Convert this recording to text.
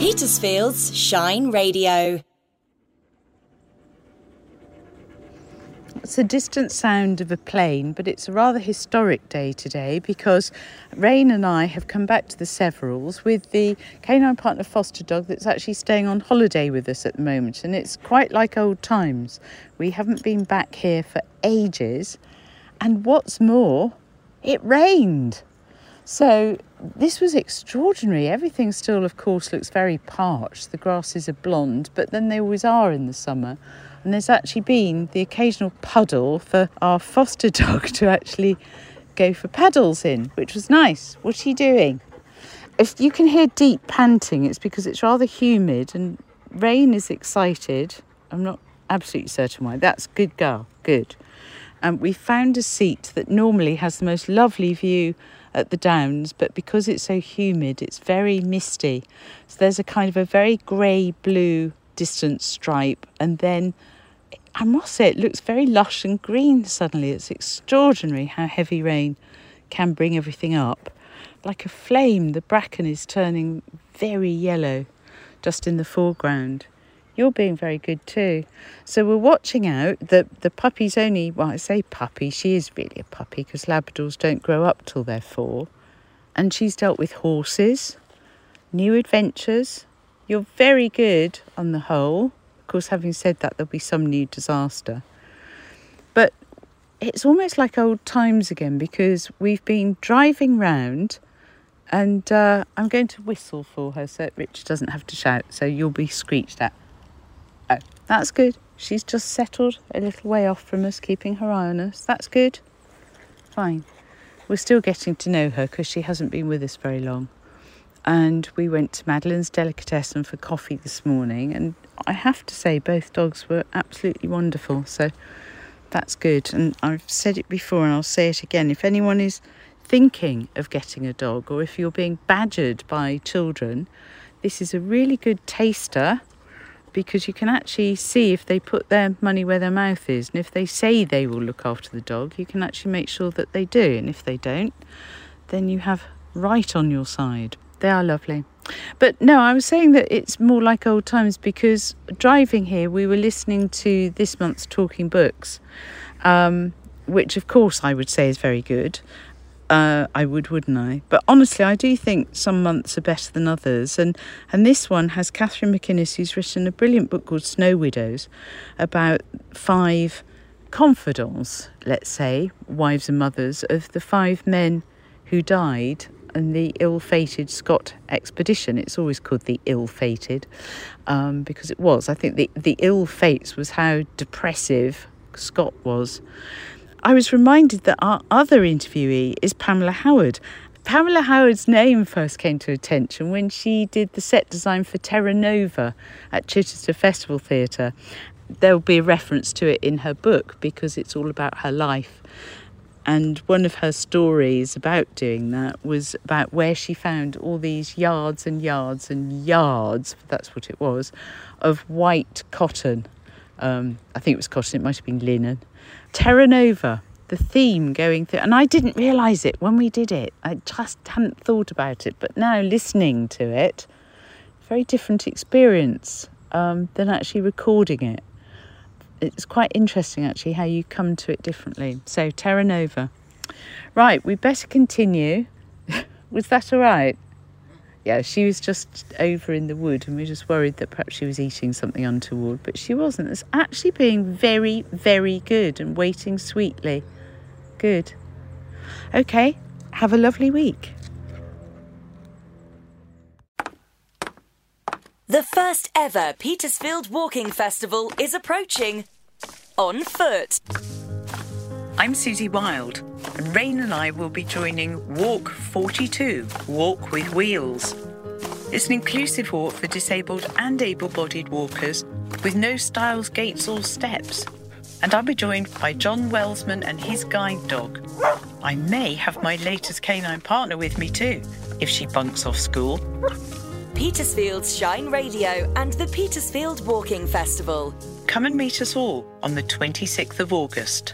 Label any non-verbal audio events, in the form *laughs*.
Petersfield's Shine Radio. It's a distant sound of a plane, but it's a rather historic day today because Rain and I have come back to the Severals with the canine partner foster dog that's actually staying on holiday with us at the moment, and it's quite like old times. We haven't been back here for ages, and what's more, it rained. So this was extraordinary. Everything still, of course, looks very parched. The grasses are blonde, but then they always are in the summer. And there's actually been the occasional puddle for our foster *laughs* dog to actually go for paddles in, which was nice. What's he doing? If you can hear deep panting, it's because it's rather humid and Rain is excited. I'm not absolutely certain why. That's good girl. Good. And um, we found a seat that normally has the most lovely view at the downs, but because it's so humid, it's very misty. So there's a kind of a very grey blue distant stripe, and then I must say it looks very lush and green suddenly. It's extraordinary how heavy rain can bring everything up. Like a flame, the bracken is turning very yellow just in the foreground. You're being very good too. So we're watching out. that the puppy's only well, I say puppy, she is really a puppy because Labradors don't grow up till they're four. And she's dealt with horses, new adventures. You're very good on the whole. Of course, having said that, there'll be some new disaster. But it's almost like old times again because we've been driving round and uh, I'm going to whistle for her so Richard doesn't have to shout, so you'll be screeched at. That's good. She's just settled a little way off from us, keeping her eye on us. That's good. Fine. We're still getting to know her because she hasn't been with us very long. And we went to Madeline's Delicatessen for coffee this morning, and I have to say, both dogs were absolutely wonderful. So that's good. And I've said it before, and I'll say it again. If anyone is thinking of getting a dog, or if you're being badgered by children, this is a really good taster because you can actually see if they put their money where their mouth is. And if they say they will look after the dog, you can actually make sure that they do. And if they don't, then you have right on your side. They are lovely. But no, I was saying that it's more like old times because driving here, we were listening to this month's Talking Books, um, which of course I would say is very good. Uh, I would, wouldn't I? But honestly, I do think some months are better than others. And, and this one has Katherine MacInnes, who's written a brilliant book called Snow Widows about five confidants, let's say, wives and mothers, of the five men who died in the ill fated Scott expedition. It's always called the ill fated um, because it was. I think the, the ill fates was how depressive Scott was. I was reminded that our other interviewee is Pamela Howard. Pamela Howard's name first came to attention when she did the set design for Terra Nova at Chichester Festival Theatre. There will be a reference to it in her book because it's all about her life. And one of her stories about doing that was about where she found all these yards and yards and yards, that's what it was, of white cotton. Um, I think it was cotton, it might have been linen Terra Nova, the theme going through, and I didn't realise it when we did it. I just hadn't thought about it, but now listening to it, very different experience um, than actually recording it. It's quite interesting actually how you come to it differently. So, Terra Nova. Right, we better continue. *laughs* Was that all right? Yeah, she was just over in the wood and we were just worried that perhaps she was eating something untoward, but she wasn't. It's actually being very, very good and waiting sweetly. Good. Okay, have a lovely week. The first ever Petersfield Walking Festival is approaching on foot. I'm Susie Wild, and Rain and I will be joining Walk 42 Walk with Wheels. It's an inclusive walk for disabled and able bodied walkers with no stiles, gates, or steps. And I'll be joined by John Wellsman and his guide dog. I may have my latest canine partner with me too, if she bunks off school. Petersfield's Shine Radio and the Petersfield Walking Festival. Come and meet us all on the 26th of August.